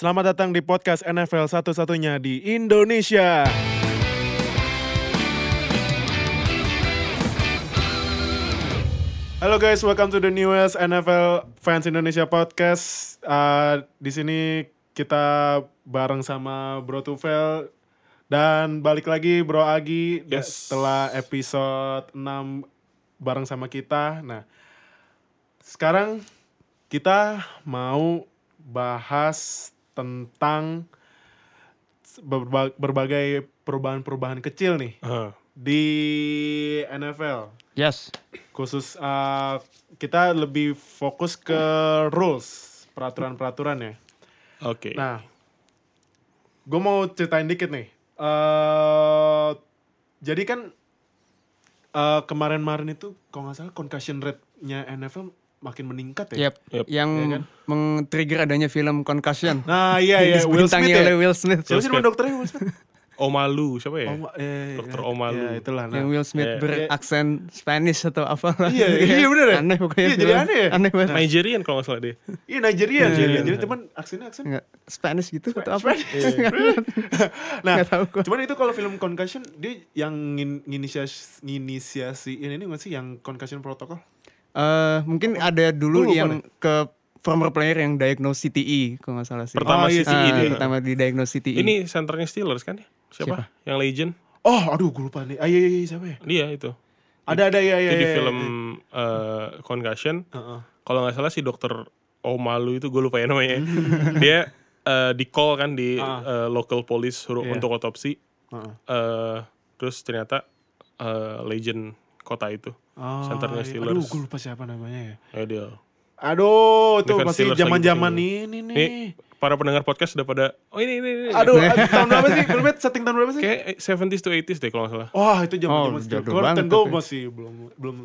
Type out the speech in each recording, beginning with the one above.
Selamat datang di podcast NFL satu-satunya di Indonesia. Halo guys, welcome to the newest NFL Fans Indonesia podcast. Uh, di sini kita bareng sama Bro Tufel dan balik lagi Bro Agi Yes. setelah episode 6 bareng sama kita. Nah, sekarang kita mau bahas tentang berba- berbagai perubahan-perubahan kecil nih Ah, di NFL. Yes. Khusus uh, kita lebih fokus ke rules, peraturan-peraturan ya. Oke. Nah, gue mau ceritain dikit nih. eh jadi kan eh, kemarin-marin itu, kalau nggak salah concussion rate-nya NFL makin meningkat ya. Yep. Yep. Yang Iya kan? meng-trigger adanya film Concussion. Nah iya iya, Will Smith ya. oleh Will Smith. Siapa sih dokternya Will Smith? Omalu siapa ya? Oma, eh, Dokter ya, Omalu. Ya, itulah. Nah. yang Will Smith Iya. beraksen Spanish atau apa lah. Iya, iya, bener ya? Aneh pokoknya. Iya, jadi aneh ya? Aneh banget. Nigerian kalau nggak salah deh. Iya Nigeria, Nigeria. Nigeria. Cuman aksennya aksen. Enggak, Spanish gitu atau apa? Spanish. nah, tahu gua. cuman itu kalau film concussion dia yang ngin, nginisiasi, nginisiasi ini nggak sih yang concussion protocol? Eh, mungkin ada dulu yang ke former player yang diagnose CTE kalau nggak salah sih. Oh, Pertama iya, CTE Ah, dia. pertama di diagnose E. CTE. Ini senternya Steelers kan ya? Siapa? Yang Legend. Oh, aduh gue lupa nih. Ah, iya, iya, iya, siapa ya? Dia itu. Ada, ada, iya, iya. Itu di iya, film iya. eh, Concussion. Heeh. Kalau nggak salah si dokter Omalu itu gue lupa ya namanya. dia eh, di call kan di Ah. eh, local police suruh Iya. untuk otopsi. Heeh. eh terus ternyata eh, legend kota itu. Oh, Senternya iya. Steelers. Aduh, gue lupa siapa namanya ya. Ya dia. Aduh, itu Defense masih zaman-zaman ini nih. Nih, para pendengar podcast sudah pada oh ini ini, ini. Aduh, tahun berapa sih? Filmnya setting tahun berapa sih? Kayak 70s to 80s deh kalau nggak salah. Wah, itu zaman-zaman Oh, banget kan gue tapi. masih belum belum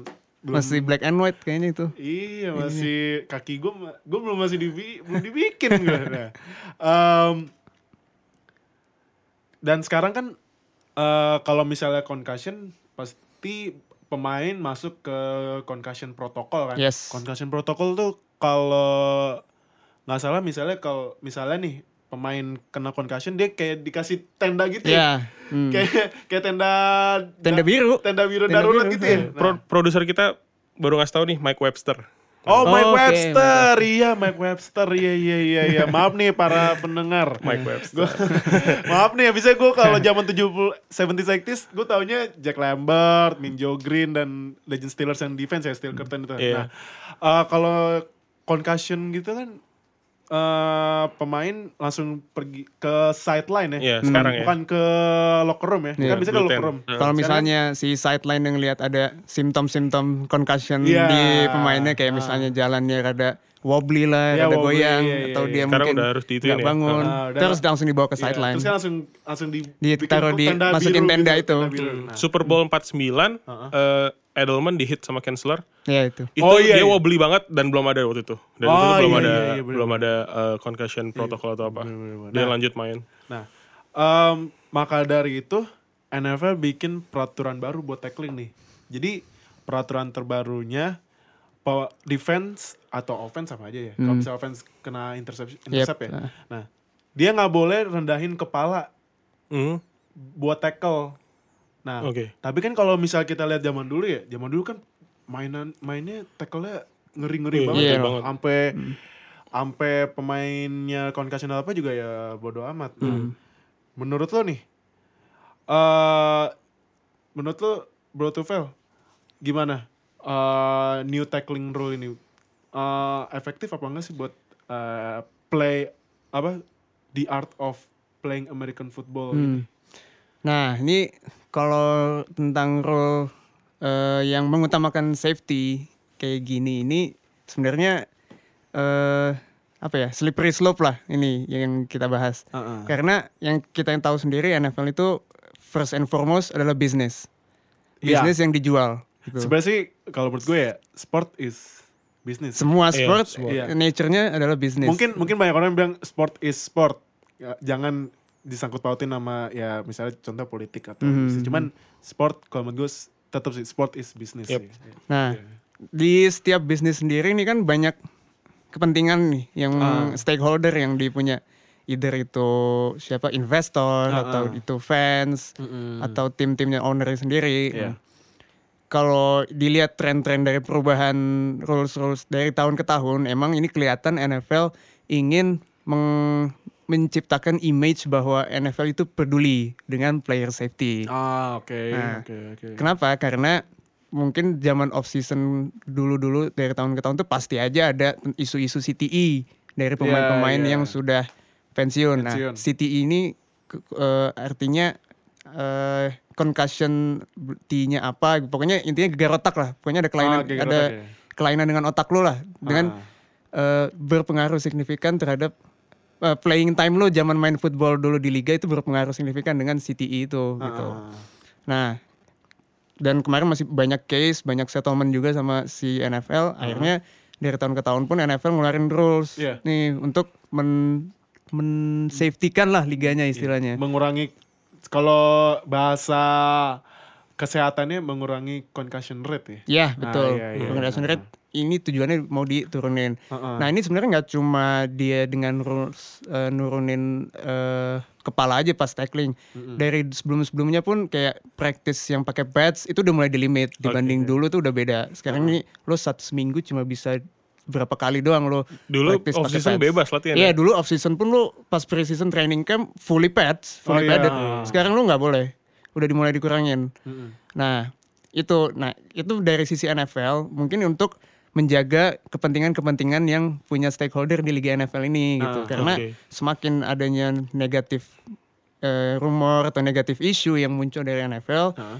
belum masih black and white kayaknya itu. Iya masih kaki gue gue belum masih dibi, belum dibikin gue. Nah, em, dan sekarang kan eh, kalau misalnya concussion pasti pemain masuk ke concussion protokol kan. Yes. Concussion protokol tuh kalau nggak salah misalnya kalau misalnya nih pemain kena concussion dia kayak dikasih tenda gitu ya. Ya. hmm. Kayak kayak tenda Tenda biru. Tenda biru Tenda darurat biru, gitu ya. Nah. Pro- produser kita baru ngasih tahu nih Mike Webster. Oh, Mike oke, Webster, iya Mike Webster, iya iya iya iya. Maaf nih para pendengar. Mike Webster. Gua, maaf nih, bisa gue kalau zaman 70 70 60s gue taunya Jack Lambert, Minjo Green dan Legend Steelers yang defense ya Steel Curtain itu. Nah, Iya. eh, kalau concussion gitu kan eh pemain langsung pergi ke sideline ya. Iya, sekarang ya. Bukan ke locker room ya. Iya, kan bisa ke locker room. Kalau misalnya si sideline yang lihat ada simptom-simptom concussion Iya. di pemainnya kayak misalnya jalannya rada wobbly lah, Iya, rada wobbly, goyang iya, iya, atau iya. dia Sekarang mungkin udah harus nggak ya? bangun, Ah, udah- terus langsung dibawa ke sideline. Terus kan langsung langsung di Ditaruh di- tenda masukin biru tenda gitu, itu. tenda biru. Nah. Super Bowl 49 eh, Edelman di hit sama Kinsler. Ya itu. Itu Oh, iya, dia iya. wobbly banget dan belum ada waktu itu. Dan Oh, itu belum iya, ada iya, iya, bener. belum ada eh, concussion protokol atau apa. bener. Dia Nah. lanjut main. Nah, em, maka dari itu NFL bikin peraturan baru buat tackling nih. Jadi peraturan terbarunya bahwa defense atau offense sama aja ya. Kalau misalnya offense kena interception, intercept ya. ah. Nah, dia nggak boleh rendahin kepala Hmm. buat tackle. Nah, Oke. tapi kan kalau misal kita lihat zaman dulu ya, zaman dulu kan mainan mainnya tackle-nya ngeri-ngeri Wih, banget iya ya. banget. Sampai sampai pemainnya concussion apa juga ya bodo amat. Nah, Menurut lo nih eh menurut lo Bro Tufel gimana eh new tackling rule ini Eh efektif apa enggak sih buat eh, play apa the art of playing American football ini? Hmm. Nah, ini kalau tentang rule eh, yang mengutamakan safety kayak gini ini sebenarnya eh apa ya slippery slope lah ini yang kita bahas. Heeh. Karena yang kita yang tahu sendiri NFL itu first and foremost adalah bisnis, Iya. bisnis yang dijual. Gitu. Sebenarnya sih kalau menurut gue ya sport is business. Semua Iya, sport semua. Iya. nature-nya adalah bisnis. Mungkin mungkin banyak orang bilang sport is sport. Ya, jangan disangkut pautin sama ya misalnya contoh politik atau Mhm. bisnis. Cuman sport kalau menurut gue tetap sih sport is business Yep. sih. Nah, Iya. di setiap bisnis sendiri ini kan banyak kepentingan nih yang Ah. stakeholder yang dipunya. either itu siapa investor atau itu fans atau tim-timnya owner sendiri. Iya. Kalau dilihat tren-tren dari perubahan rules-rules dari tahun ke tahun, emang ini kelihatan NFL ingin meng- menciptakan image bahwa NFL itu peduli dengan player safety. Ah, oke, Nah, oke, oke. Kenapa? Karena mungkin zaman off season dulu-dulu dari tahun ke tahun tuh pasti aja ada isu-isu CTE dari pemain-pemain iya. yang sudah pensiun. Pensiun. Nah, CTE ini eh, artinya eh, concussion T-nya apa? Pokoknya intinya gegar otak lah. Pokoknya ada kelainan Ah, ada otak ya. kelainan dengan otak lo lah dengan eh, berpengaruh signifikan terhadap eh, playing time lo zaman main football dulu di liga itu berpengaruh signifikan dengan CTE itu gitu. Ah. Nah, dan kemarin masih banyak case, banyak settlement juga sama si NFL. Akhirnya dari tahun ke tahun pun NFL ngeluarin rules Iya. nih untuk men men safety-kan lah liganya istilahnya. mengurangi kalau bahasa kesehatannya mengurangi concussion rate ya. Ya, Ah, betul. iya, iya. Concussion rate ini tujuannya mau diturunin. Heeh. Nah, ini sebenarnya nggak cuma dia dengan rules eh, nurunin eh, kepala aja pas tackling. Dari sebelum-sebelumnya pun kayak practice yang pakai pads itu udah mulai di limit dibanding dulu tuh udah beda. Sekarang ini lo satu seminggu cuma bisa berapa kali doang lo Dulu off season pads. bebas latihan Iya ya? dulu off season pun lo pas pre-season training camp fully pads, fully Oh, iya. padded. Sekarang lo nggak boleh, udah dimulai dikurangin. Nah itu, nah itu dari sisi NFL mungkin untuk menjaga kepentingan-kepentingan yang punya stakeholder di Liga NFL ini gitu. Karena oke. semakin adanya negatif eh, rumor atau negatif isu yang muncul dari NFL, Heeh.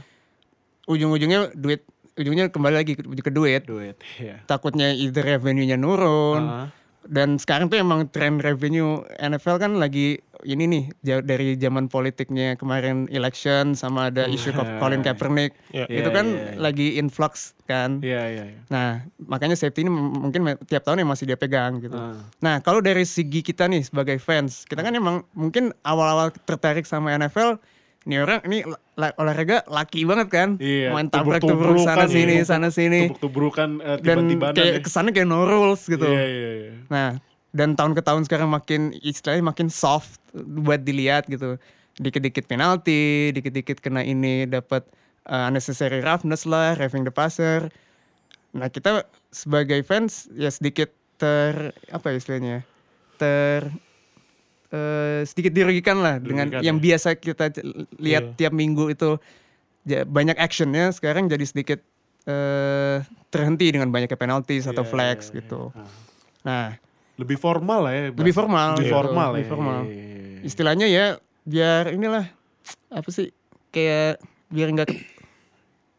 ujung-ujungnya duit, ujungnya kembali lagi ke, ke duit. Duit, ya. Takutnya either revenue-nya nurun, Ah. dan sekarang tuh emang tren revenue NFL kan lagi ini nih dari zaman politiknya kemarin election sama ada isu Ko- Colin Kaepernick Iya. itu Iya, kan iya, iya. lagi influx kan. Iya, iya, iya. Nah makanya safety ini mungkin tiap tahun ya masih dia pegang gitu. Ah. Nah kalau dari segi kita nih sebagai fans kita kan emang mungkin awal-awal tertarik sama NFL ini orang ini la- olahraga laki banget kan, Iya, main tabrak-tubruk sana tubuk-tuburukan, sini iya. sana sini Tubuk-tubrukan eh, dan tiba-tiba kayak kesannya kayak no rules gitu. Iya, iya, iya. Nah, dan tahun ke tahun sekarang makin istilahnya makin soft buat dilihat gitu. Dikit-dikit penalti, dikit-dikit kena ini dapat uh, unnecessary roughness lah, raving the passer. Nah, kita sebagai fans ya sedikit ter apa ya istilahnya? Ter eh, sedikit dirugikan lah dengan Dirugikan, yang ya. biasa kita lihat Iya. tiap minggu itu ja- banyak actionnya sekarang jadi sedikit eh terhenti dengan banyaknya penalties atau Iya, flags iya, iya. gitu. Ah. Nah, Lebih formal lah ya. lebih formal, Lebih gitu, formal lebih ya. formal. Iya, iya, iya. Istilahnya ya biar inilah apa sih kayak biar nggak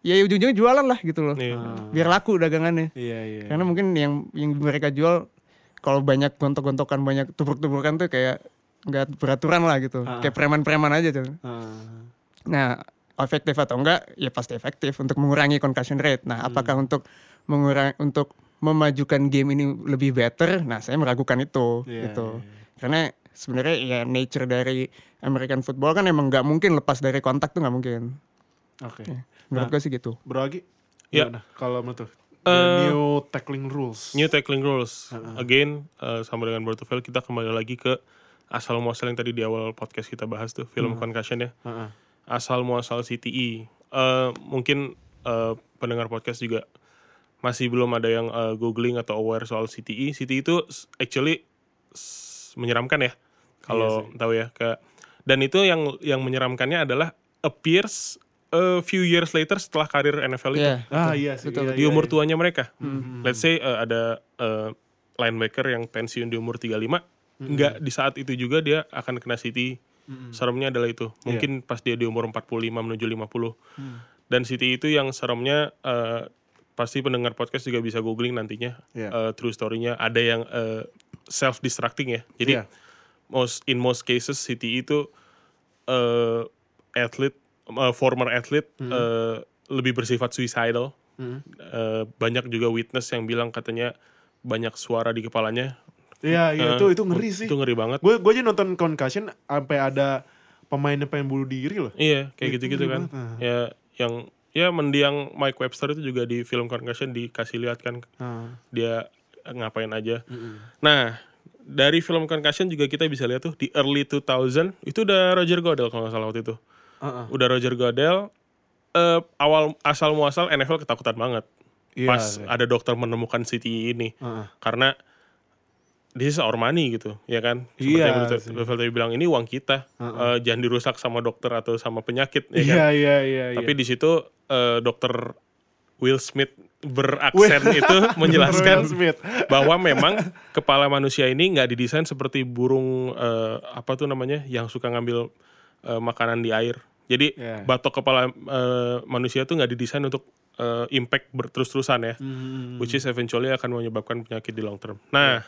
ya ujung-ujungnya jualan lah gitu loh. Iya. Biar laku dagangannya. Iya, iya. Karena mungkin yang yang mereka jual kalau banyak gontok-gontokan banyak tubruk-tubrukan tuh kayak nggak beraturan lah gitu. Ah. Kayak preman-preman aja tuh. Ah. Nah, efektif atau enggak? Ya pasti efektif untuk mengurangi concussion rate. Nah, apakah untuk mengurangi untuk memajukan game ini lebih better? Nah, saya meragukan itu Iya, gitu. iya, iya. Karena sebenarnya ya nature dari American football kan emang nggak mungkin lepas dari kontak tuh nggak mungkin. Oke. Menurut gue sih gitu. Bro Agi, Ya. gimana kalau menurut Eh, new tackling rules. New tackling rules. Again, eh, sama dengan Bortofel kita kembali lagi ke asal muasal yang tadi di awal podcast kita bahas tuh film concussion ya. Heeh. Asal muasal CTE. Eh, mungkin eh, pendengar podcast juga masih belum ada yang eh, googling atau aware soal CTE. CTE itu actually s- menyeramkan ya. Kalau tahu ya ke dan itu yang yang menyeramkannya adalah appears a few years later setelah karir NFL itu Iya. Ah iya sih. Betul. iya, di iya, umur iya. tuanya mereka. Let's say uh, ada uh, linebacker yang pensiun di umur 35, nggak di saat itu juga dia akan kena City. Seremnya adalah itu. Mungkin pas dia di umur 45 menuju 50. Dan City itu yang seremnya uh, pasti pendengar podcast juga bisa googling nantinya Iya. uh, true story-nya ada yang uh, self destructing ya. Jadi Iya. most in most cases City itu uh, athlete uh, former athlete uh, lebih bersifat suicidal. Uh, banyak juga witness yang bilang katanya banyak suara di kepalanya. Iya, iya Uh, itu itu ngeri sih. Itu ngeri banget. Gue gue aja nonton concussion sampai ada pemain yang pengen bunuh diri loh. Iya, kayak Itu gitu-gitu ngeri kan. banget. Ya yang ya mendiang Mike Webster itu juga di film Concussion dikasih lihat kan Ah. dia ngapain aja. Nah, dari film Concussion juga kita bisa lihat tuh di early 2000 itu udah Roger Goodell kalau nggak salah waktu itu. Heeh. Udah Roger Goodell eh, awal asal muasal NFL ketakutan banget. Iya, Pas iya. ada dokter menemukan CTE ini. Heeh. Karena this is our money gitu, ya kan? Seperti Iya yang. Betul tadi bilang ini uang kita, Eh, jangan dirusak sama dokter atau sama penyakit, ya kan? Iya iya iya. Tapi iya. di situ eh, dokter Will Smith beraksen itu menjelaskan Smith. bahwa memang kepala manusia ini nggak didesain seperti burung eh, apa tuh namanya yang suka ngambil eh, makanan di air. Jadi Iya. batok kepala eh, manusia tuh nggak didesain untuk eh, impact berterus-terusan ya, Hmm. which is eventually akan menyebabkan penyakit di long term. Nah, a-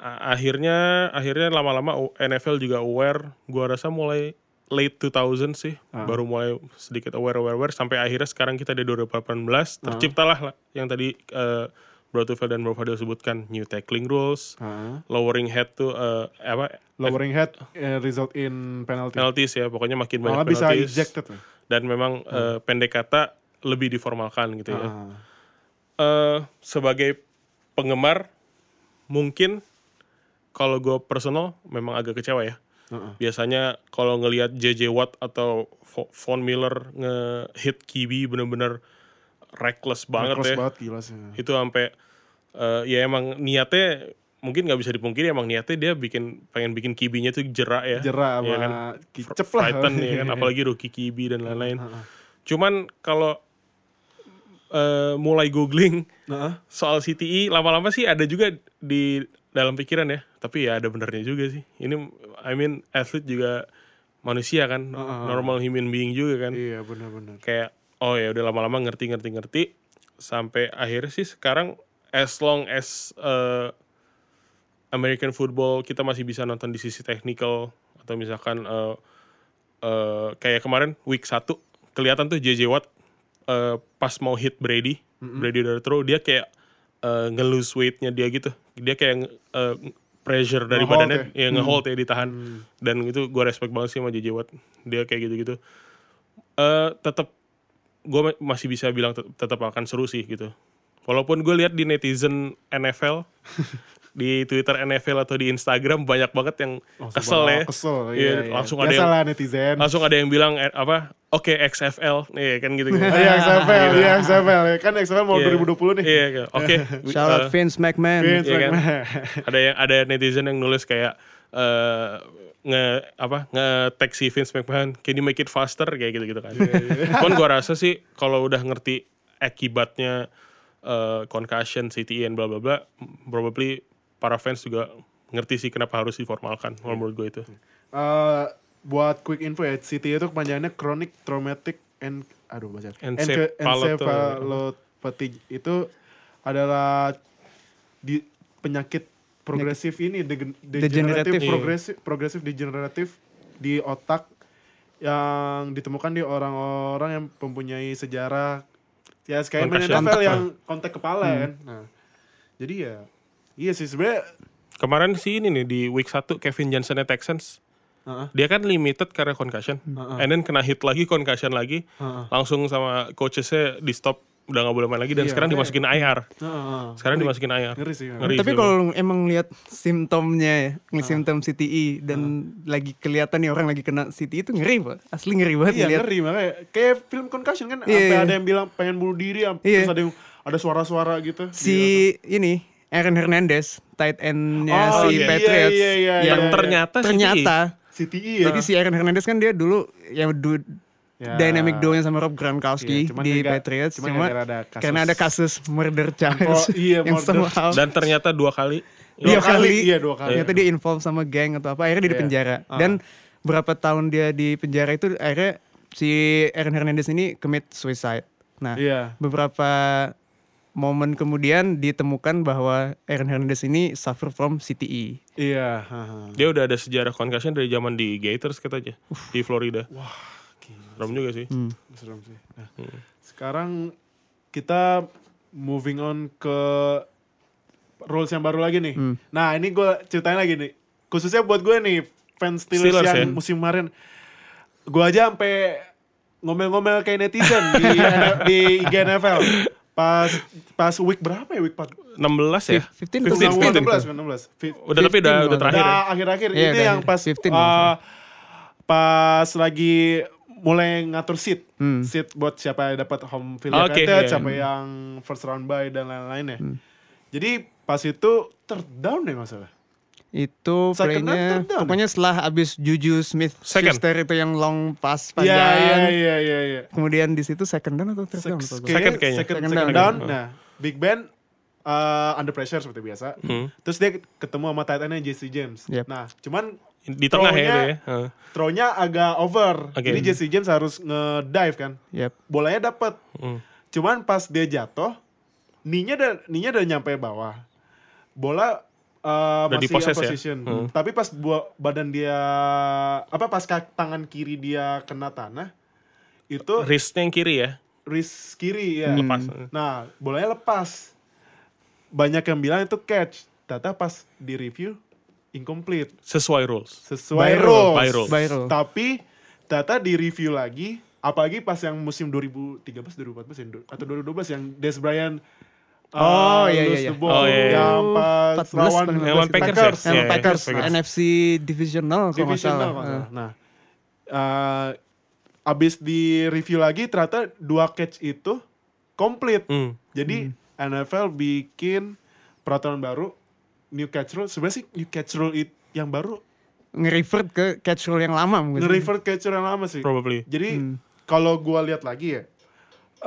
akhirnya akhirnya lama-lama NFL juga aware. Gua rasa mulai late 2000 sih baru mulai sedikit aware aware aware sampai akhirnya sekarang kita di 2018 terciptalah lah yang tadi eh, Bro Tufel dan Bro Fadil sebutkan new tackling rules, Heeh. lowering head to eh, apa Lowering head eh, result in penalty. penalties ya pokoknya makin banyak Malah bisa penalties ejected. ya. dan memang eh, pendek kata lebih diformalkan gitu ya. Heeh. eh sebagai penggemar mungkin kalau gue personal memang agak kecewa ya. Heeh. Biasanya kalau ngelihat JJ Watt atau Vo- Von Miller nge-hit QB bener-bener reckless banget Reckless ya. banget gila sih. Itu sampai eh, ya emang niatnya mungkin nggak bisa dipungkiri emang niatnya dia bikin pengen bikin QB-nya tuh jerak ya. Jerak ya kan? kicep lah. Frighten ya kan apalagi rookie QB dan lain-lain. Cuman kalau eh, mulai googling Heeh. soal CTE lama-lama sih ada juga di dalam pikiran ya tapi ya ada benernya juga sih. Ini I mean athlete juga manusia kan. Normal human being juga kan. Iya benar-benar. kayak oh ya udah lama-lama ngerti ngerti ngerti. Sampai akhirnya sih sekarang as long as uh, American football kita masih bisa nonton di sisi technical atau misalkan uh, uh, kayak kemarin week 1 kelihatan tuh JJ Watt uh, pas mau hit Brady Brady udah throw dia kayak uh, nge-lose weight-nya dia gitu. Dia kayak uh, pressure dari Nge-hold badannya ya? ya nge-hold ya ditahan. Dan itu gue respect banget sih sama JJ Watt. Dia kayak gitu-gitu. Eh tetap gue masih bisa bilang tet- tetap akan seru sih gitu. Walaupun gue lihat di netizen NFL di Twitter NFL atau di Instagram banyak banget yang Langsung kesel ya. Kesel. Iya, Iya, iya. langsung ada yang Biasalah netizen. langsung ada yang bilang eh, apa? Oke XFL, nih kan gitu. Iya XFL, iya XFL. ya. Kan XFL mau 2020 nih. Iya, iya. oke. Shout out eh, Vince McMahon. Vince Iya kan? McMahon. ada yang ada netizen yang nulis kayak eh nge apa nge tag si Vince McMahon can you make it faster kayak gitu gitu kan Cuman gua rasa sih kalau udah ngerti akibatnya eh, concussion CTE and bla bla bla probably para fans juga ngerti sih kenapa harus diformalkan kalau menurut gue itu Eh, buat quick info ya, CTA itu kepanjangannya chronic traumatic and aduh baca. Encephalo- encephalopathy itu adalah di penyakit progresif ini degen- degeneratif Degeneratif. Iya. progresif progresif degeneratif di otak yang ditemukan di orang-orang yang mempunyai sejarah ya kayak main. NFL yang kontak kepala kan. Nah, jadi ya iya sih sebenarnya kemarin sih ini nih di week 1 Kevin Johnson Texans Heeh. dia kan limited karena concussion and then kena hit lagi concussion lagi Heeh. langsung sama coachesnya di stop udah nggak boleh main lagi dan Iya, sekarang dimasukin IR Heeh. sekarang dimasukin IR ngeri sih. Ngeri Tapi kalau emang lihat simptomnya ya, Ah. simptom CTE dan lagi kelihatan nih orang lagi kena CTE itu ngeri pak, asli ngeri banget Iya lihat. ngeri makanya kayak film concussion kan Iya, sampai iya. ada yang bilang pengen bunuh diri am- Iya. terus ada yang ada suara-suara gitu. Si ini Aaron Hernandez, tight end-nya Oh, si iya, Patriots, iya, iya, yang iya. ternyata CTE. ternyata CTE ya. Jadi si Aaron Hernandez kan dia dulu yang du Ya. dynamic duo sama Rob Gronkowski Iya, cuman di nggak- Patriots cuman cuma ada kasus- karena ada kasus murder charge Oh, iya, yang murder. somehow dan ternyata dua kali Dua dua kali, kali, iya, dua kali. ternyata dia involve sama geng atau apa akhirnya dia di Iya. penjara Ah. dan berapa tahun dia di penjara itu akhirnya si Aaron Hernandez ini commit suicide nah Iya. beberapa momen kemudian ditemukan bahwa Aaron Hernandez ini suffer from CTE Iya, haha. dia udah ada sejarah concussion dari zaman di Gators katanya di Florida Wah, serem juga sih Hmm. serem sih. Nah, sekarang kita moving on ke rules yang baru lagi nih. Hmm. Nah, ini gue ceritain lagi nih. Khususnya buat gue nih, fans Steelers, Steelers yang ya? musim kemarin. Gue aja sampai ngomel-ngomel kayak netizen di, di IG NFL. pas pas week berapa ya week 4 16 ya? 15 15, atau 15. 16 16 Fi- Udah tapi udah 15 udah terakhir ya. Nah, akhir-akhir Iya, ini udah yang pas 15 uh, pas lagi mulai ngatur seat, Hmm. seat buat siapa yang dapat home field Oke, advantage, iya. siapa yang first round bye dan lain-lain ya. Hmm. Jadi pas itu third down deh masalah. Itu Second playnya pokoknya setelah abis Juju Smith Second. Schuster itu yang long pass Iya panjang. iya iya iya iya. Kemudian di situ second down atau third down? Second kayaknya. Second, Second second down. down. Nah, Big Ben uh, under pressure seperti biasa. Hmm. Terus dia ketemu sama tight end JC James. Yep. Nah, cuman Di tengah ya dia ya. Heeh. throw-nya agak over. Oke. Jadi JC James harus nge-dive kan. Yep. Bolanya dapat. Hmm. Cuman pas dia jatuh, ninya udah ninya udah nyampe bawah. Bola uh, Udah masih di-possess ya? opposition. Hmm. Tapi pas bu- badan dia apa pas kak- tangan kiri dia kena tanah itu Wristnya yang kiri ya. wrist kiri ya. Lepas. Nah, bolanya lepas. Banyak yang bilang itu catch. Ternyata pas di review incomplete. Sesuai rules. Sesuai By rules. rule. By rule. By rule. Tapi ternyata di review lagi apalagi pas yang musim 2013 2014 ya, atau 2012 yang Des Bryant Oh, uh, iya, lose iya, the iya. ball Oh, iya, iya. yang pas 14 lawan lawan Packers ya? Packers. Iya, iya, Packers, Packers. NFC divisional kalau nggak Divisional salah. Eh. salah. Nah, uh, abis di review lagi ternyata dua catch itu komplit. Hmm. Jadi NFL bikin peraturan baru new catch rule. Sebenarnya sih new catch rule it, yang baru nge-revert ke catch rule yang lama mungkin. nge-revert catch rule yang lama sih. Probably. Jadi Hmm. kalau gua lihat lagi ya,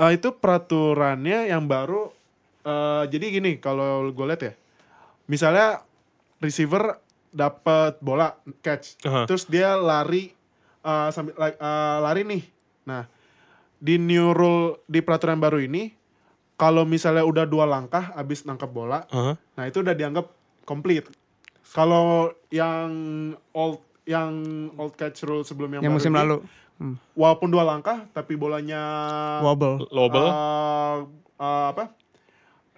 eh, itu peraturannya yang baru. Eh, jadi gini, kalau gua lihat ya, misalnya receiver dapat bola catch, Aha. terus dia lari eh, sambil eh, lari nih. Nah, di new rule di peraturan baru ini, kalau misalnya udah dua langkah abis nangkap bola, Heeh. Nah itu udah dianggap komplit. Kalau yang old yang old catch rule sebelum yang, Yang baru musim ini, lalu. Hmm. walaupun dua langkah tapi bolanya Wobble. Lobel. eh, eh, apa?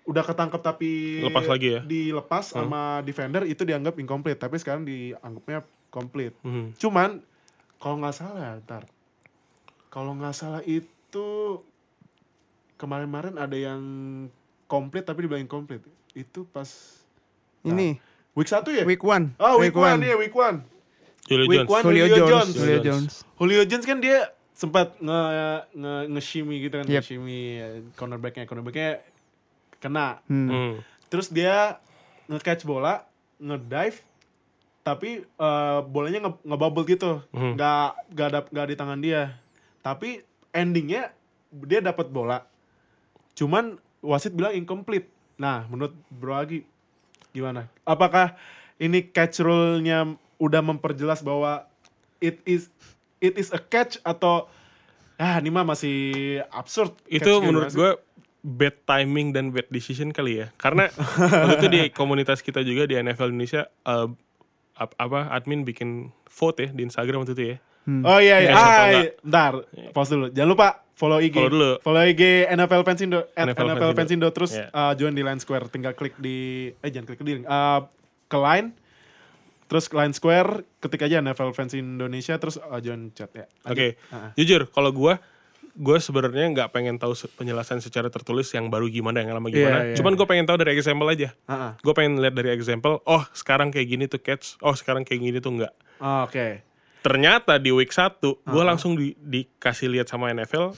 Udah ketangkep tapi Lepas lagi ya? Dilepas sama defender itu dianggap incomplete, tapi sekarang dianggapnya komplit. Hmm. Cuman kalau nggak salah, ntar kalau nggak salah itu kemarin-kemarin ada yang komplit tapi dibilang incomplete. Itu pas Ini week satu ya? week one. Oh, week, one, ya, week one. Julio Week Jones. one. Julio, Julio Jones. Jones. Julio Jones. Julio Jones kan dia sempat nge nge nge-shimmy gitu kan, Yep. nge-shimmy cornerbacknya, cornerbacknya kena. Hmm. Hmm. Terus dia nge-catch bola, nge-dive, tapi eh, bolanya nge- nge-bubble gitu, Hmm. nggak nggak ada nggak di tangan dia. Tapi endingnya dia dapat bola, cuman wasit bilang incomplete. Nah, menurut Bro Agi gimana? Apakah ini catch rule-nya udah memperjelas bahwa it is it is a catch atau ah ini mah masih absurd. itu menurut gue bad timing dan bad decision kali ya karena waktu itu di komunitas kita juga di NFL Indonesia eh, ap- apa admin bikin vote ya di Instagram waktu itu ya Oh iya iya. Yes atau Ah, iya. Bentar, pause dulu. Jangan lupa follow IG. Follow dulu. Follow IG NFL Fans Indo, at NFL NFL, Fans Indo terus Iya. uh, join di Line Square. Tinggal klik di eh jangan klik di link. Uh, ke Line terus Line Square ketik aja NFL Fans Indonesia terus uh, join chat ya. Oke, Ah. jujur kalau gue gue sebenarnya nggak pengen tahu penjelasan secara tertulis yang baru gimana yang lama Iya, gimana. iya. Cuman gue pengen tahu dari example aja. Ah, ah. Gue pengen lihat dari example. Oh sekarang kayak gini tuh catch. Oh sekarang kayak gini tuh enggak. Oh, Oke. Ternyata di week 1 gue langsung di, dikasih lihat sama NFL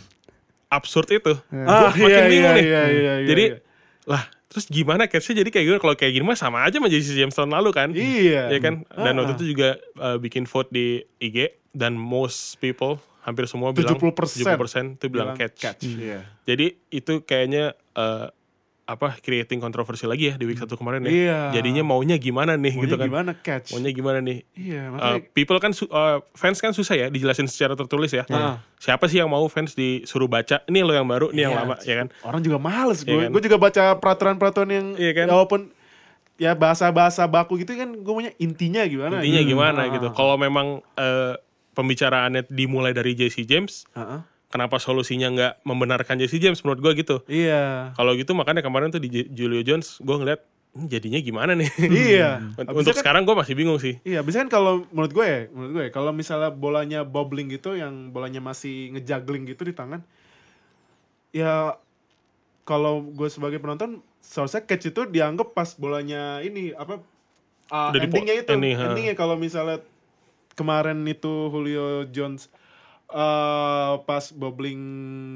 absurd itu. Ah, Gua makin iya, bingung iya, nih. iya, iya, iya, Jadi iya. lah terus gimana catchnya jadi kayak gini kalau kayak gini mah sama aja sama JC James tahun lalu kan Iya. Iya kan dan Ah, waktu ah. itu juga uh, bikin vote di IG dan most people hampir semua bilang 70% 70% itu bilang, catch. Iya. jadi itu kayaknya uh, apa creating kontroversi lagi ya di week satu kemarin ya Iya. jadinya maunya gimana nih Maunya gitu kan gimana catch? maunya gimana nih Iya, Uh, makanya people kan uh, fans kan susah ya dijelasin secara tertulis ya. Ah. Siapa sih yang mau fans disuruh baca? Ini lo yang baru, ini yang Iya, lama, ya kan? Orang juga males gue. Iya kan? Gue juga baca peraturan-peraturan yang Iya kan? ya walaupun ya bahasa-bahasa baku gitu kan gue maunya intinya gimana. Intinya gitu. gimana Ah, gitu. ah, Kalau memang uh, pembicaraannya dimulai dari JC James, ah, ah. kenapa solusinya nggak membenarkan JC James menurut gua gitu? Iya. Kalau gitu makanya kemarin tuh di Julio Jones, gue ngeliat "Hmm, jadinya gimana nih? iya. Untuk kan- sekarang gue masih bingung sih. Iya, biasanya kan kalau menurut gue ya, menurut gue ya, kalau misalnya bolanya bobbling gitu, yang bolanya masih ngejuggling gitu di tangan, ya kalau gue sebagai penonton seharusnya catch itu dianggap pas bolanya ini apa uh, Udah endingnya itu ha. endingnya kalau misalnya kemarin itu Julio Jones eh pas bobbling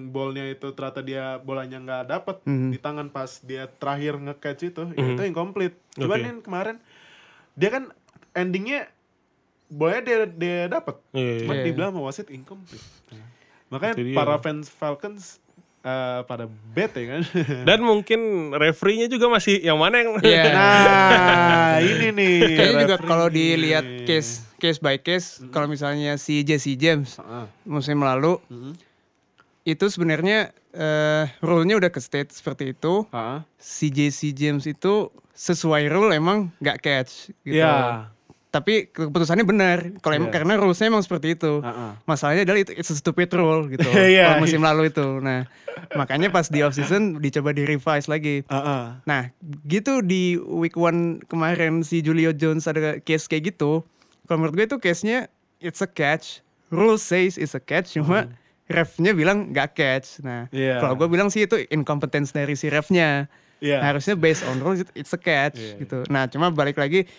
ballnya itu ternyata dia bolanya nggak dapet Mhm. di tangan pas dia terakhir nge-catch itu ya itu incomplete cuman Oke. yang kemarin dia kan endingnya bolanya dia dia dapet Iya, cuman iya. dibilang sama wasit incomplete makanya Itu dia. para fans Falcons eh, pada bete kan Dan mungkin referee-nya juga masih yang mana yang Iya. nah ini nih Kayaknya juga kalau dilihat case case by case, kalau misalnya si Jesse James Ah, musim lalu mhm. itu sebenarnya eh, rule-nya udah ke state seperti itu. Ah, Si Jesse James itu sesuai rule emang nggak catch gitu. Iya. Tapi keputusannya benar. Kalau emang Iya. karena rules-nya emang seperti itu. Ah. Masalahnya adalah itu it's a stupid rule gitu. Iya. kalau musim lalu itu. Nah, makanya pas di off season dicoba di revise lagi. Ah. Nah, gitu di week one kemarin si Julio Jones ada case kayak gitu. Kalau menurut gue itu case-nya it's a catch. Rule says it's a catch, cuma refnya bilang nggak catch. Nah, Hmm. Iya. kalau gue bilang sih itu incompetence dari si refnya. Iya. Harusnya based on rules it- it's a catch Iya, gitu. Nah, cuma balik lagi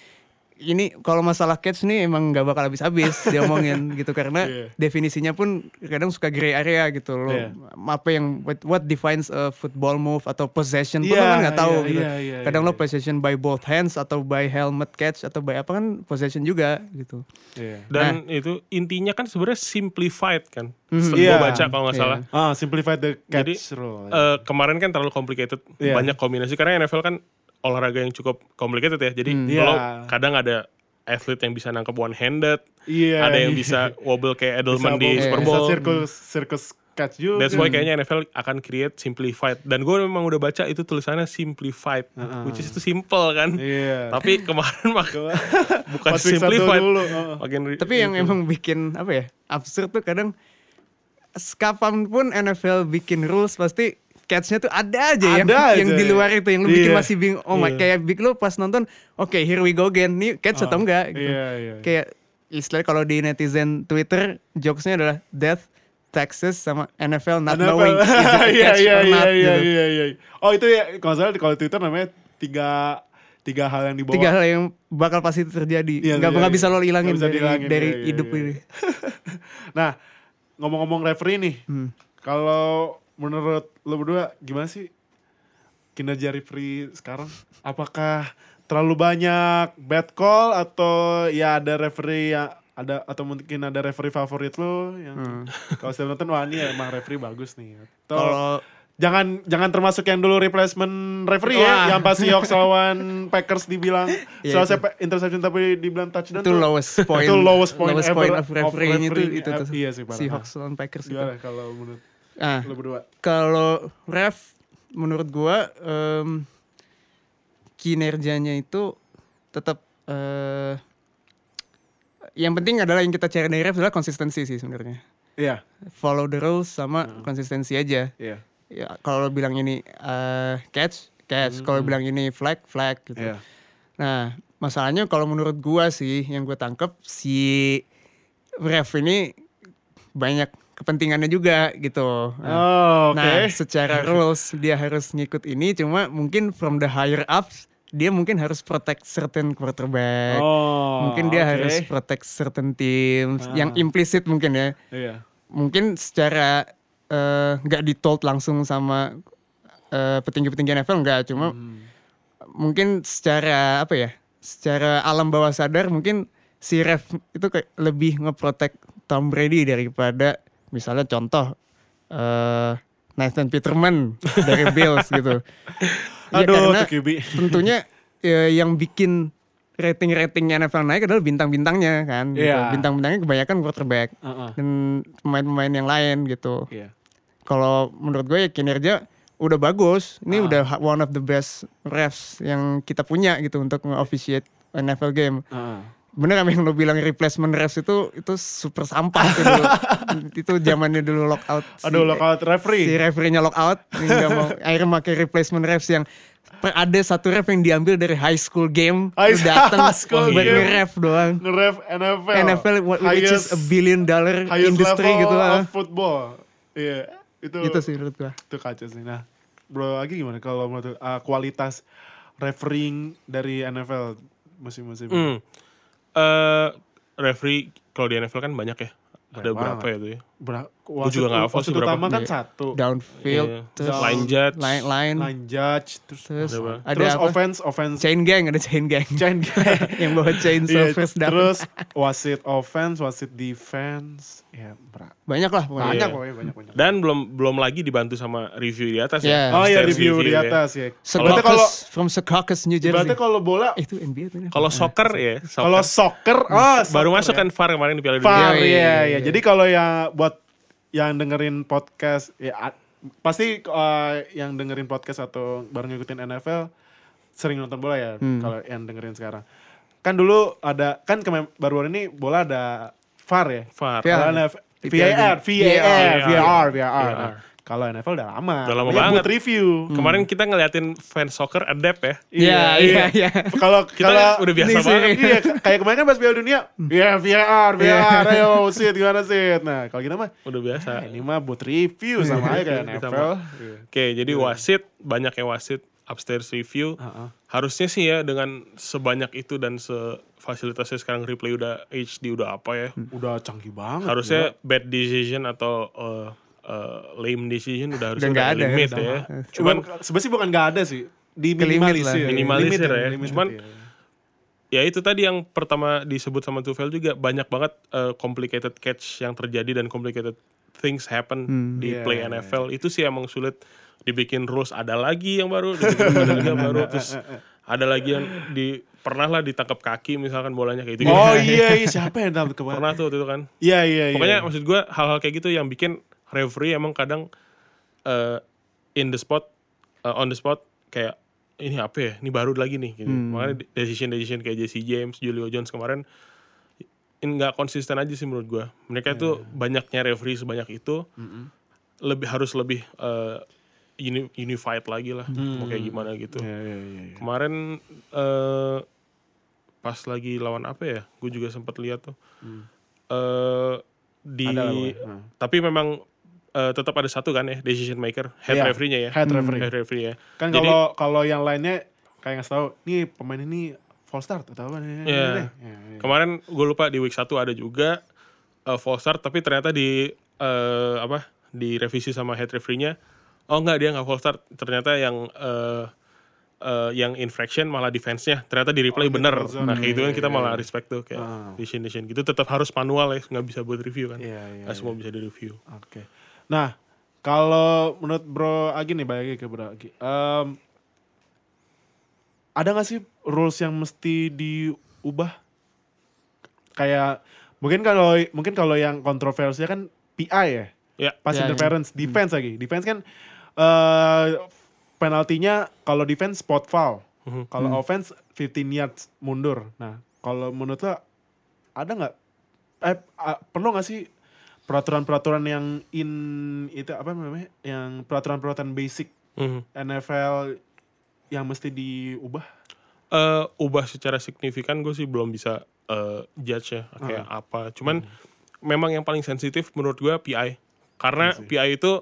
ini kalau masalah catch nih emang nggak bakal habis-habis diomongin gitu karena Iya. definisinya pun kadang suka gray area gitu loh. Iya. Apa yang what, what defines a football move atau possession pun Iya, lo kan nggak tahu iya, gitu. iya, iya, kadang iya. lo possession by both hands atau by helmet catch atau by apa kan possession juga gitu. Iya. Dan itu intinya kan sebenarnya simplified kan. Setelah Iya. gue baca kalau nggak Iya. salah. Ah, simplify the Jadi, catch rule. Eh, kemarin kan terlalu complicated, Iya. banyak kombinasi karena NFL kan olahraga yang cukup complicated ya. Jadi Hmm. lo Iya. kadang ada atlet yang bisa nangkep one handed, Iya. ada yang iya. bisa wobble kayak Edelman Bisa di box, Super bisa Bowl. circus circus catch juga. That's why kayaknya NFL akan create simplified. Dan gue memang udah baca itu tulisannya simplified, which is itu simple kan. Iya. Tapi kemarin mak bukan simplified. dulu, oh. Makin Tapi yang emang bikin apa ya absurd tuh kadang kapan pun NFL bikin rules pasti catch-nya tuh ada aja yang Ada yang aja. di luar itu yang lu bikin Iya. masih bingung. Oh my kayak big lu pas nonton, oke here we go again. Nih catch atau enggak gitu. Iya, iya. Kayak istilah kalau di netizen Twitter jokesnya adalah death Texas sama NFL not NFL. knowing a Iya, catch iya, iya, iya, gitu. iya, iya. Oh itu ya, kalau salah kalau Twitter namanya tiga tiga hal yang dibawa. Tiga hal yang bakal pasti terjadi. Iya, nggak iya, nggak bisa iya. lo hilangin dari, dihilangin, dari iya, iya, hidup iya. ini. Nah, ngomong-ngomong referee nih, Hmm. kalau menurut lo berdua gimana sih kinerja referee sekarang? Apakah terlalu banyak bad call atau ya ada referee yang ada atau mungkin ada referee favorit lo yang kalau saya nonton wah ini emang referee bagus nih. Atau Hmm. Kalau jangan jangan termasuk yang dulu replacement referee ya Wah. yang pas Seahawks lawan Packers dibilang Iya, selesai pe- interception tapi dibilang touchdown itu tuh lowest point itu lowest point ever of of referee itu referee. itu tuh Iya sih, parah. Seahawks lawan Packers itu. kalau menurut Ah, lo berdua kalau ref menurut gua em, kinerjanya itu tetap eh, yang penting adalah yang kita cari dari ref adalah konsistensi sih sebenarnya. iya Follow the rules sama Hmm. konsistensi aja. iya Ya kalau bilang ini eh, catch, catch. Kalau bilang ini flag, flag gitu. iya Nah, masalahnya kalau menurut gua sih yang gue tangkep si ref ini banyak kepentingannya juga gitu. Nah, oh oke Nah, secara rules dia harus ngikut ini cuma mungkin from the higher ups dia mungkin harus protect certain quarterback. oh mungkin dia oke. harus protect certain teams Ah. yang implicit mungkin ya. iya Mungkin secara eh, nggak ditold langsung sama eh, petinggi-petinggi NFL nggak cuma Hmm. mungkin secara apa ya secara alam bawah sadar mungkin si ref itu kayak lebih ngeprotek Tom Brady daripada misalnya contoh eh Nathan Peterman dari Bills gitu Ya, aduh karena tentunya ya, yang bikin rating-ratingnya NFL naik adalah bintang-bintangnya kan gitu. Iya. bintang-bintangnya kebanyakan quarterback Heeh. dan pemain-pemain yang lain gitu iya kalau menurut gue ya kinerja udah bagus. Ini Ah. udah one of the best refs yang kita punya gitu untuk nge-officiate NFL game. Heeh. Bener apa yang lo bilang replacement refs itu itu super sampah itu dulu. itu zamannya dulu lockout. Si- aduh lockout Si referee referee-nya lockout, nggak mau akhirnya pakai replacement refs yang per- ada satu ref yang diambil dari high school game, High lu datang school buat game. nge-ref doang. nge-ref NFL NFL wh- which is a billion dollar highest industry level gitu of lah. football iya itu Itu sih menurut gua. itu kacau sih nah Bro Agi gimana kalau menurut uh, kualitas refereeing dari NFL musim-musim ini? Eh, referee kalau di NFL kan banyak ya. Ada Banyak berapa ya tuh ya? Ber- Gua juga nggak hafal sih berapa. utama kan Iya. satu. downfield Iya. terus Line judge. line line, Line judge terus, terus Ada terus apa? offense offense chain gang ada chain gang chain yang bawa chainsaw Iya, first down terus wasit offense, wasit defense, ya berat. banyak lah pokoknya Banyak Iya. pokoknya banyak banyak. Dan belum belum lagi dibantu sama review di atas Yeah. ya. Oh iya Stats review di ya. atas ya. Berarti Secaucus kalau from Secaucus New Jersey berarti kalau bola Eh, itu NBA tuh nih. Kalau soccer ya, kalau soccer, soccer ah baru soccer masuk ya. kan VAR kemarin di Piala Dunia. VAR Iya, ya, iya, ya. iya. Jadi kalau yang buat yang dengerin podcast ya pasti uh, yang dengerin podcast atau baru ngikutin NFL sering nonton bola ya Hmm. kalau yang dengerin sekarang. Kan dulu ada kan kemarin baru-baru ini bola ada VAR ya. VAR. VAR. VAR, VAR, VAR. VAR, VAR. VAR. Nah, Kalau NFL udah lama. Udah lama Ya, banget. Buat review. Kemarin kita ngeliatin fans soccer adapt ya. Iya, iya, iya. Kalau Kita kalau udah biasa banget. iya, kayak kemarin kan pas Piala Dunia, ya VAR, VAR, ayo sit gimana sit. Nah, kalau kita mah Udah biasa. ah, ini mah buat review sama aja kayak. NFL. Oke, jadi wasit banyak yang wasit upstairs review. Heeh. Harusnya sih ya dengan sebanyak itu dan sefasilitasnya sekarang replay udah HD udah apa ya. Udah canggih banget. Harusnya bad decision atau uh, uh, lame decision udah harusnya Udah nggak udah ada, limit udah ya. Cuman Cuman sebenarnya sih bukan nggak ada sih. Di limit minimalisir. Ya. limited, Cuman iya. ya itu tadi yang pertama disebut sama Tufel juga banyak banget uh, complicated catch yang terjadi dan complicated things happen di Iya, play iya, NFL itu sih emang sulit dibikin rules ada lagi yang baru ada lagi yang baru terus ada lagi yang di pernah lah ditangkap kaki misalkan bolanya kayak gitu Oh iya, iya siapa yang dapat kemarin? pernah tuh waktu itu kan Iya iya iya. pokoknya maksud gue hal-hal kayak gitu yang bikin referee emang kadang uh, in the spot uh, on the spot kayak ini apa ya ini baru lagi nih gitu. makanya decision decision kayak Jesse James Julio Jones kemarin ini nggak konsisten aja sih menurut gue mereka itu banyaknya referee sebanyak itu lebih harus lebih uh, uni- unified lagi lah mau kayak gimana gitu Iya iya iya. iya. kemarin eh pas lagi lawan apa ya gue juga sempat lihat tuh eh di Ada lah, pokoknya. Hmm. tapi memang eh, tetap ada satu kan ya decision maker head Iya, referee-nya ya head referee. head referee ya Kan kalau kalau yang lainnya kayak ngasih tahu, nih pemain ini false start atau apa nih? Iya. Iya, iya. kemarin gue lupa di week 1 ada juga eh false start tapi ternyata di eh, apa di revisi sama head referee-nya oh enggak dia nggak false start ternyata yang eh, eh, yang infraction malah defense-nya ternyata di replay Oh, bener zone. nah kayak gitu kan kita iya, malah iya. respect tuh kayak Ah. decision decision gitu tetap harus manual ya nggak bisa buat review kan Iya, iya, nggak semua bisa di review Oke. Nah, kalau menurut Bro Agi nih, balik lagi ke Bro Agi. Em, ada gak sih rules yang mesti diubah? Kayak mungkin kalau mungkin kalau yang kontroversinya kan PI ya, ya pas Ya, ya. interference, defense lagi. Defense kan eh penaltinya kalau defense spot foul. Mhm. Kalau offense 15 yards mundur. Nah, kalau menurut lo ada nggak eh perlu nggak sih peraturan-peraturan yang in itu apa namanya? Yang peraturan-peraturan basic Mhm. NFL yang mesti diubah? Eh, ubah secara signifikan gue sih belum bisa eh, judge ya kayak Ah. apa cuman Hmm. memang yang paling sensitif menurut gue PI karena Iya. PI itu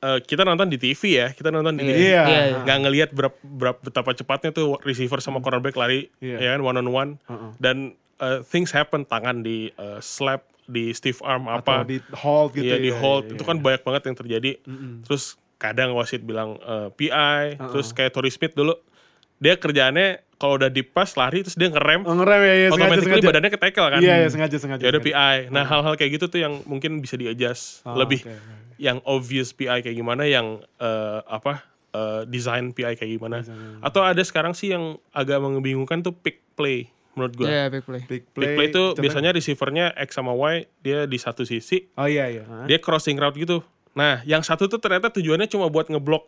eh, kita nonton di TV ya kita nonton di Iya. TV Iya. Iya, iya. nggak ngelihat berapa, berapa betapa cepatnya tuh receiver sama cornerback lari Iya. ya kan one on one Heeh. dan eh, things happen tangan di eh, slap di stiff arm Atau apa di hold gitu Iya di ya, hold iya, itu iya. kan banyak banget yang terjadi. Mm-mm. Terus kadang wasit bilang eh, PI, Uh-uh. terus kayak Torrey Smith dulu dia kerjaannya kalau udah di pas lari terus dia ngerem, Oh, ngerem ya, ya sengaja. badannya ke tackle kan. Iya, iya, sengaja, sengaja. Ya udah. PI. Nah hal-hal kayak gitu tuh yang mungkin bisa di adjust Ah, lebih oke. yang obvious PI kayak gimana, yang eh, apa eh, design PI kayak gimana. Atau ada sekarang sih yang agak membingungkan tuh pick play menurut gua. Iya, big play. Big Pick play itu contohnya- biasanya receivernya X sama Y dia di satu sisi, Oh iya, iya. Dia crossing route gitu. Nah, yang satu tuh ternyata tujuannya cuma buat ngeblok.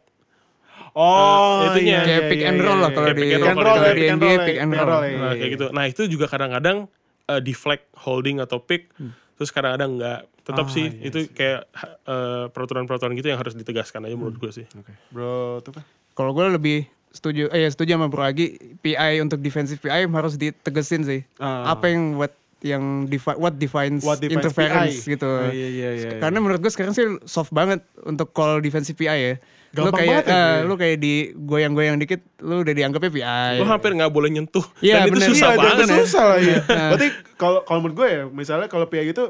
Oh, Eh, itunya. iya, Kayak iya, pick iya, and iya, roll lah iya. kalau di pick and roll di pick and NBA roll, pick and Nah, iya, kayak iya. gitu. Nah, itu juga kadang-kadang eh, deflect holding atau pick. Terus kadang-kadang enggak. Tetap Ah, sih iya itu kayak eh, peraturan-peraturan gitu yang harus ditegaskan aja menurut gue sih. Oke. Bro, tuh kan. Kalau gue lebih setuju, eh ya setuju sama Bro Agi, PI untuk defensive PI harus ditegesin sih. Ah. Apa yang what yang defi- what defines, What defines interference PI. gitu. Ah, iya, iya, iya, Karena menurut gue sekarang sih soft banget untuk call defensive PI ya. lu Gampang kayak banget ya, iya. lu kayak di goyang-goyang dikit lu udah dianggapnya PI. Lo hampir nggak boleh nyentuh. Iya, Dan itu bener. susah iya, banget. dan ya. susah lah ya. Berarti kalau kalau menurut gue ya, misalnya kalau PI itu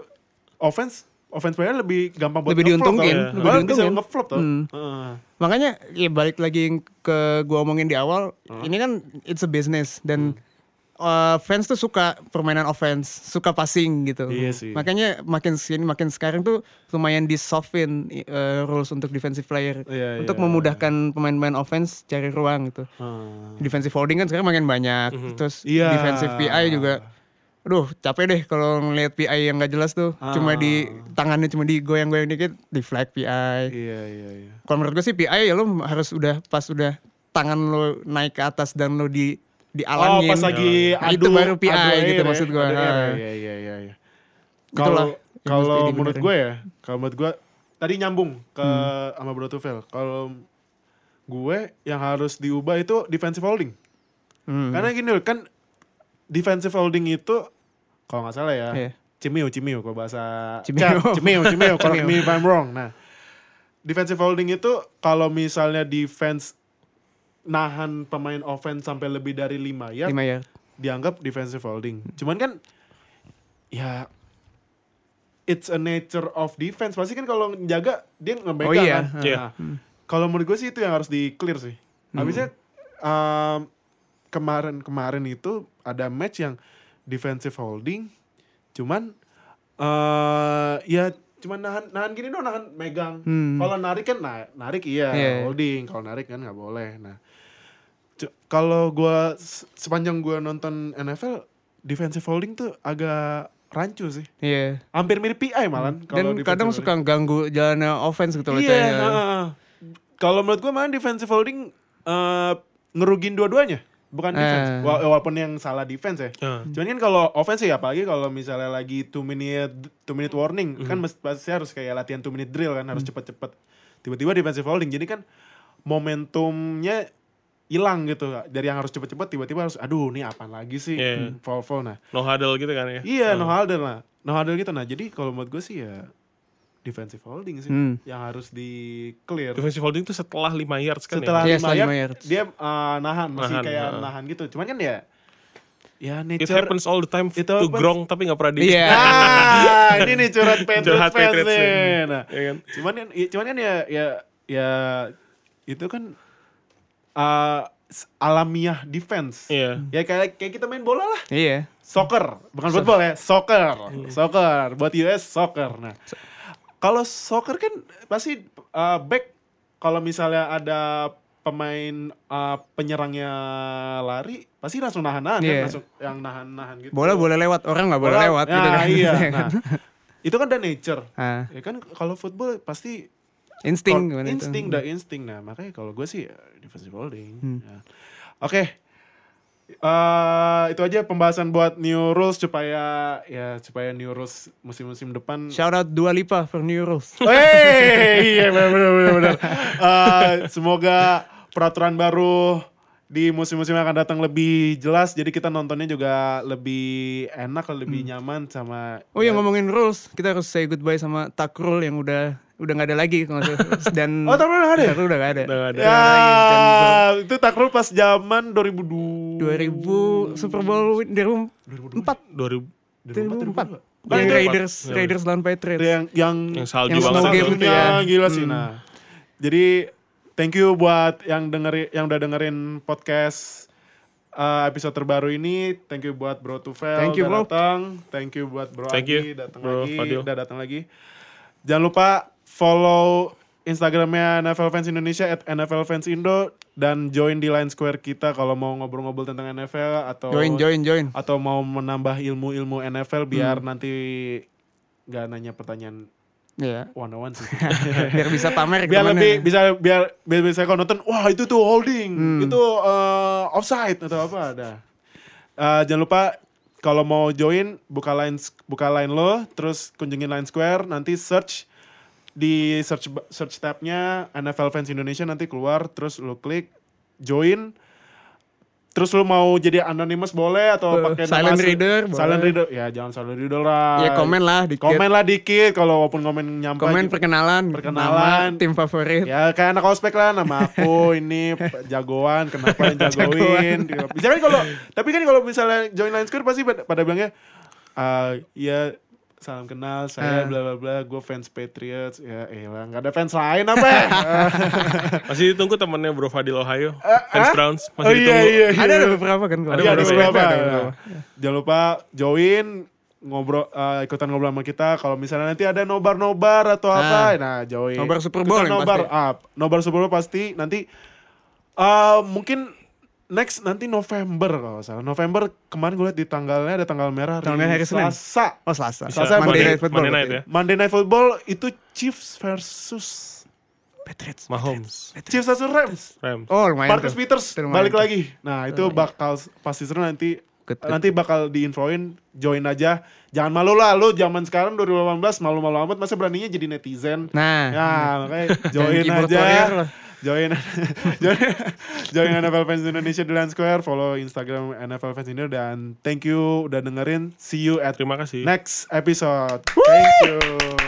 offense offense player lebih gampang buat Lebih diuntungin, tau. lebih Malah bisa diuntungin. ngeflop tau. Hmm. Heeh. Makanya ya balik lagi ke gua omongin di awal, ini kan it's a business dan uh, fans tuh suka permainan offense, suka passing gitu. Iya sih. Makanya makin sini makin sekarang tuh lumayan di soften uh, rules untuk defensive player Iya, untuk iya. memudahkan pemain-pemain offense cari ruang gitu. Hmm. Defensive holding kan sekarang makin banyak. Terus Iya. defensive PI juga Aduh capek deh kalau ngeliat PI yang gak jelas tuh Cuma di tangannya cuma digoyang-goyang dikit Di flag PI Iya, iya, iya. kalau menurut gue sih PI ya lo harus udah pas udah tangan lo naik ke atas dan lo di Oh, dialangin. pas lagi Nah, adu, itu baru PI adu air gitu ya, maksud gue. ya. Ah. Iya, iya, iya, iya. Itulah Kalau kalau menurut gue ya, kalau menurut gue tadi nyambung ke Hmm. sama Bro Tufel. Kalau gue yang harus diubah itu defensive holding. Hmm. Karena gini loh, kan defensive holding itu kalau nggak salah ya, Iya. cimiu cimiu kalau bahasa Cimiu. Cimiu cimiu Cimiu. me if I'm wrong. Nah, defensive holding itu kalau misalnya defense nahan pemain offense sampai lebih dari 5 ya Lima ya. dianggap defensive holding. Cuman kan ya it's a nature of defense. Pasti kan kalau jaga dia ngebegal Oh iya, kan. Iya. Nah, Kalau menurut gue sih itu yang harus di clear sih. Habisnya um, kemarin-kemarin itu ada match yang defensive holding cuman eh ya cuman nahan nahan gini doang nahan megang. Hmm. Kalau narik kan nah, narik iya Iya. holding, kalau narik kan nggak boleh. Nah, kalau gua se- sepanjang gua nonton NFL defensive holding tuh agak rancu sih. Iya. Hampir mirip PI malah Dan kadang defensive suka ganggu jalannya offense gitu loh. Iya. Cah, ya. heeh. Kalau menurut gua malah defensive holding eh ngerugin dua-duanya, bukan defense. Eh. Wa- Walaupun yang salah defense ya. Ya. Cuman kan kalau offense ya apalagi kalau misalnya lagi 2 minute 2 minute warning kan mesti pasti harus kayak latihan 2 minute drill kan harus cepet-cepet. Tiba-tiba defensive holding. Jadi kan momentumnya hilang gitu dari yang harus cepet-cepet tiba-tiba harus aduh ini apa lagi sih Iya. Hmm, foul foul nah No huddle gitu kan ya. iya no huddle lah no huddle gitu nah jadi kalau menurut gue sih ya defensive holding sih Hmm. yang harus di clear Defensive holding itu setelah 5 yards kan setelah lima setelah yard, lima yards. dia uh, nahan masih Nahan, kayak heeh. nahan gitu cuman kan ya ya ya. nature It happens all the time It to happens- grong tapi gak pernah di Iya. Ah, ini nih curhat Patriots Curhat fans Patriots nih. nih. Nah, Ya kan? cuman kan, i- cuman kan ya, ya, ya itu kan uh, alamiah defense. Iya. Ya kayak kayak kita main bola lah. Iya. Soccer, bukan football ya, soccer, soccer. Buat US soccer. Nah, kalau soccer kan pasti uh, back kalau misalnya ada pemain uh, penyerangnya lari, pasti langsung nahan-nahan kan, Iya. langsung yang nahan-nahan gitu. Bola boleh lewat, orang nggak boleh lewat nah, gitu kan. iya. Nah, itu kan udah nature. Ah, Ya kan kalau football pasti insting Kor- gimana itu. insting dah insting nah makanya kalau gue sih ya, defensive holding Hmm. Ya. oke Eh, itu aja pembahasan buat new rules supaya ya supaya new rules musim-musim depan Shout out Dua Lipa for New Rules. Wey, iya benar benar benar. Eh, semoga peraturan baru di musim-musim yang akan datang lebih jelas jadi kita nontonnya juga lebih enak lebih nyaman sama Oh ya ngomongin rules, kita harus say goodbye sama Takrul yang udah udah nggak ada lagi dan Oh, Takrul nggak ada ya? Takrul udah nggak ada. Udah nggak ada. Ya, Dan itu takrul pas zaman 2002. 2000 Super Bowl win 2004 2000 2004 Bukan yang itu, Raiders Iya. Raiders lawan Patriots. yang yang yang salju Yang banget game. saljunya ya. gila sih Hmm. nah. Jadi thank you buat yang dengerin yang udah dengerin podcast uh, episode terbaru ini. Thank you buat Bro Tufel Thank you, udah datang. Thank you buat Bro Thank Agi datang lagi, Fadil. udah datang lagi. Jangan lupa follow Instagramnya NFL Fans Indonesia at NFL Fans Indo dan join di Line Square kita kalau mau ngobrol-ngobrol tentang NFL atau Join join join. atau mau menambah ilmu-ilmu NFL biar Hmm. nanti nggak nanya pertanyaan Iya. one on one sih. Biar bisa pamer biar lebih bisa biar biar bisa kalau nonton wah itu tuh holding, Hmm. itu eh, offside atau apa ada. Eh, jangan lupa kalau mau join buka line buka line lo terus kunjungin line square nanti search di search search tabnya NFL fans Indonesia nanti keluar terus lo klik join terus lu mau jadi anonymous boleh atau Eh, pakai nama silent asli- reader, silent boleh. reader ya jangan silent reader lah Ya komen lah dikit. komen lah dikit kalau walaupun komen nyampe Komen perkenalan, Perkenalan. nama, tim favorit. ya kayak anak ospek lah nama aku ini jagoan kenapa yang jagoin bisa kan kalau tapi kan kalau misalnya join line square pasti pada, pada bilangnya ah ya salam kenal saya Ah. bla bla bla gue fans Patriots ya elah nggak ada fans lain apa ya? Masih ditunggu temennya Bro Fadil Ohio, ah? fans Browns. Masih oh iya ditunggu. iya iya Ada ada beberapa kan kalau Ada Iya, ada beberapa, beberapa. ada beberapa. Jangan lupa join ngobrol eh, ikutan ngobrol sama kita kalau misalnya nanti ada nobar-nobar atau apa nah join Nobar Super Bowl nobar pasti. ah, nobar Super Bowl pasti nanti eh mungkin next nanti November kalau nggak salah November kemarin gue liat di tanggalnya ada tanggal merah Tanggal merah hari Senin. Selasa Oh Selasa. Selasa Monday Monday- Night Football. Monday Night ya. Monday Night Football itu Chiefs versus Patriots. Mahomes, Chiefs versus Rams Rams. Oh lumayan Marcus tuh. Peters lumayan balik tuh. lagi. Nah, itu bakal pasti seru nanti Good, good. nanti bakal diinfoin join aja. Jangan malu lah lu zaman sekarang 2018 malu-malu amat masa beraninya jadi netizen. Nah, Ya, makanya join aja. Join join join NFL Fans Indonesia di Line Square, follow Instagram NFL Fans Indonesia dan thank you udah dengerin. See you at Terima kasih. next episode. Thank you.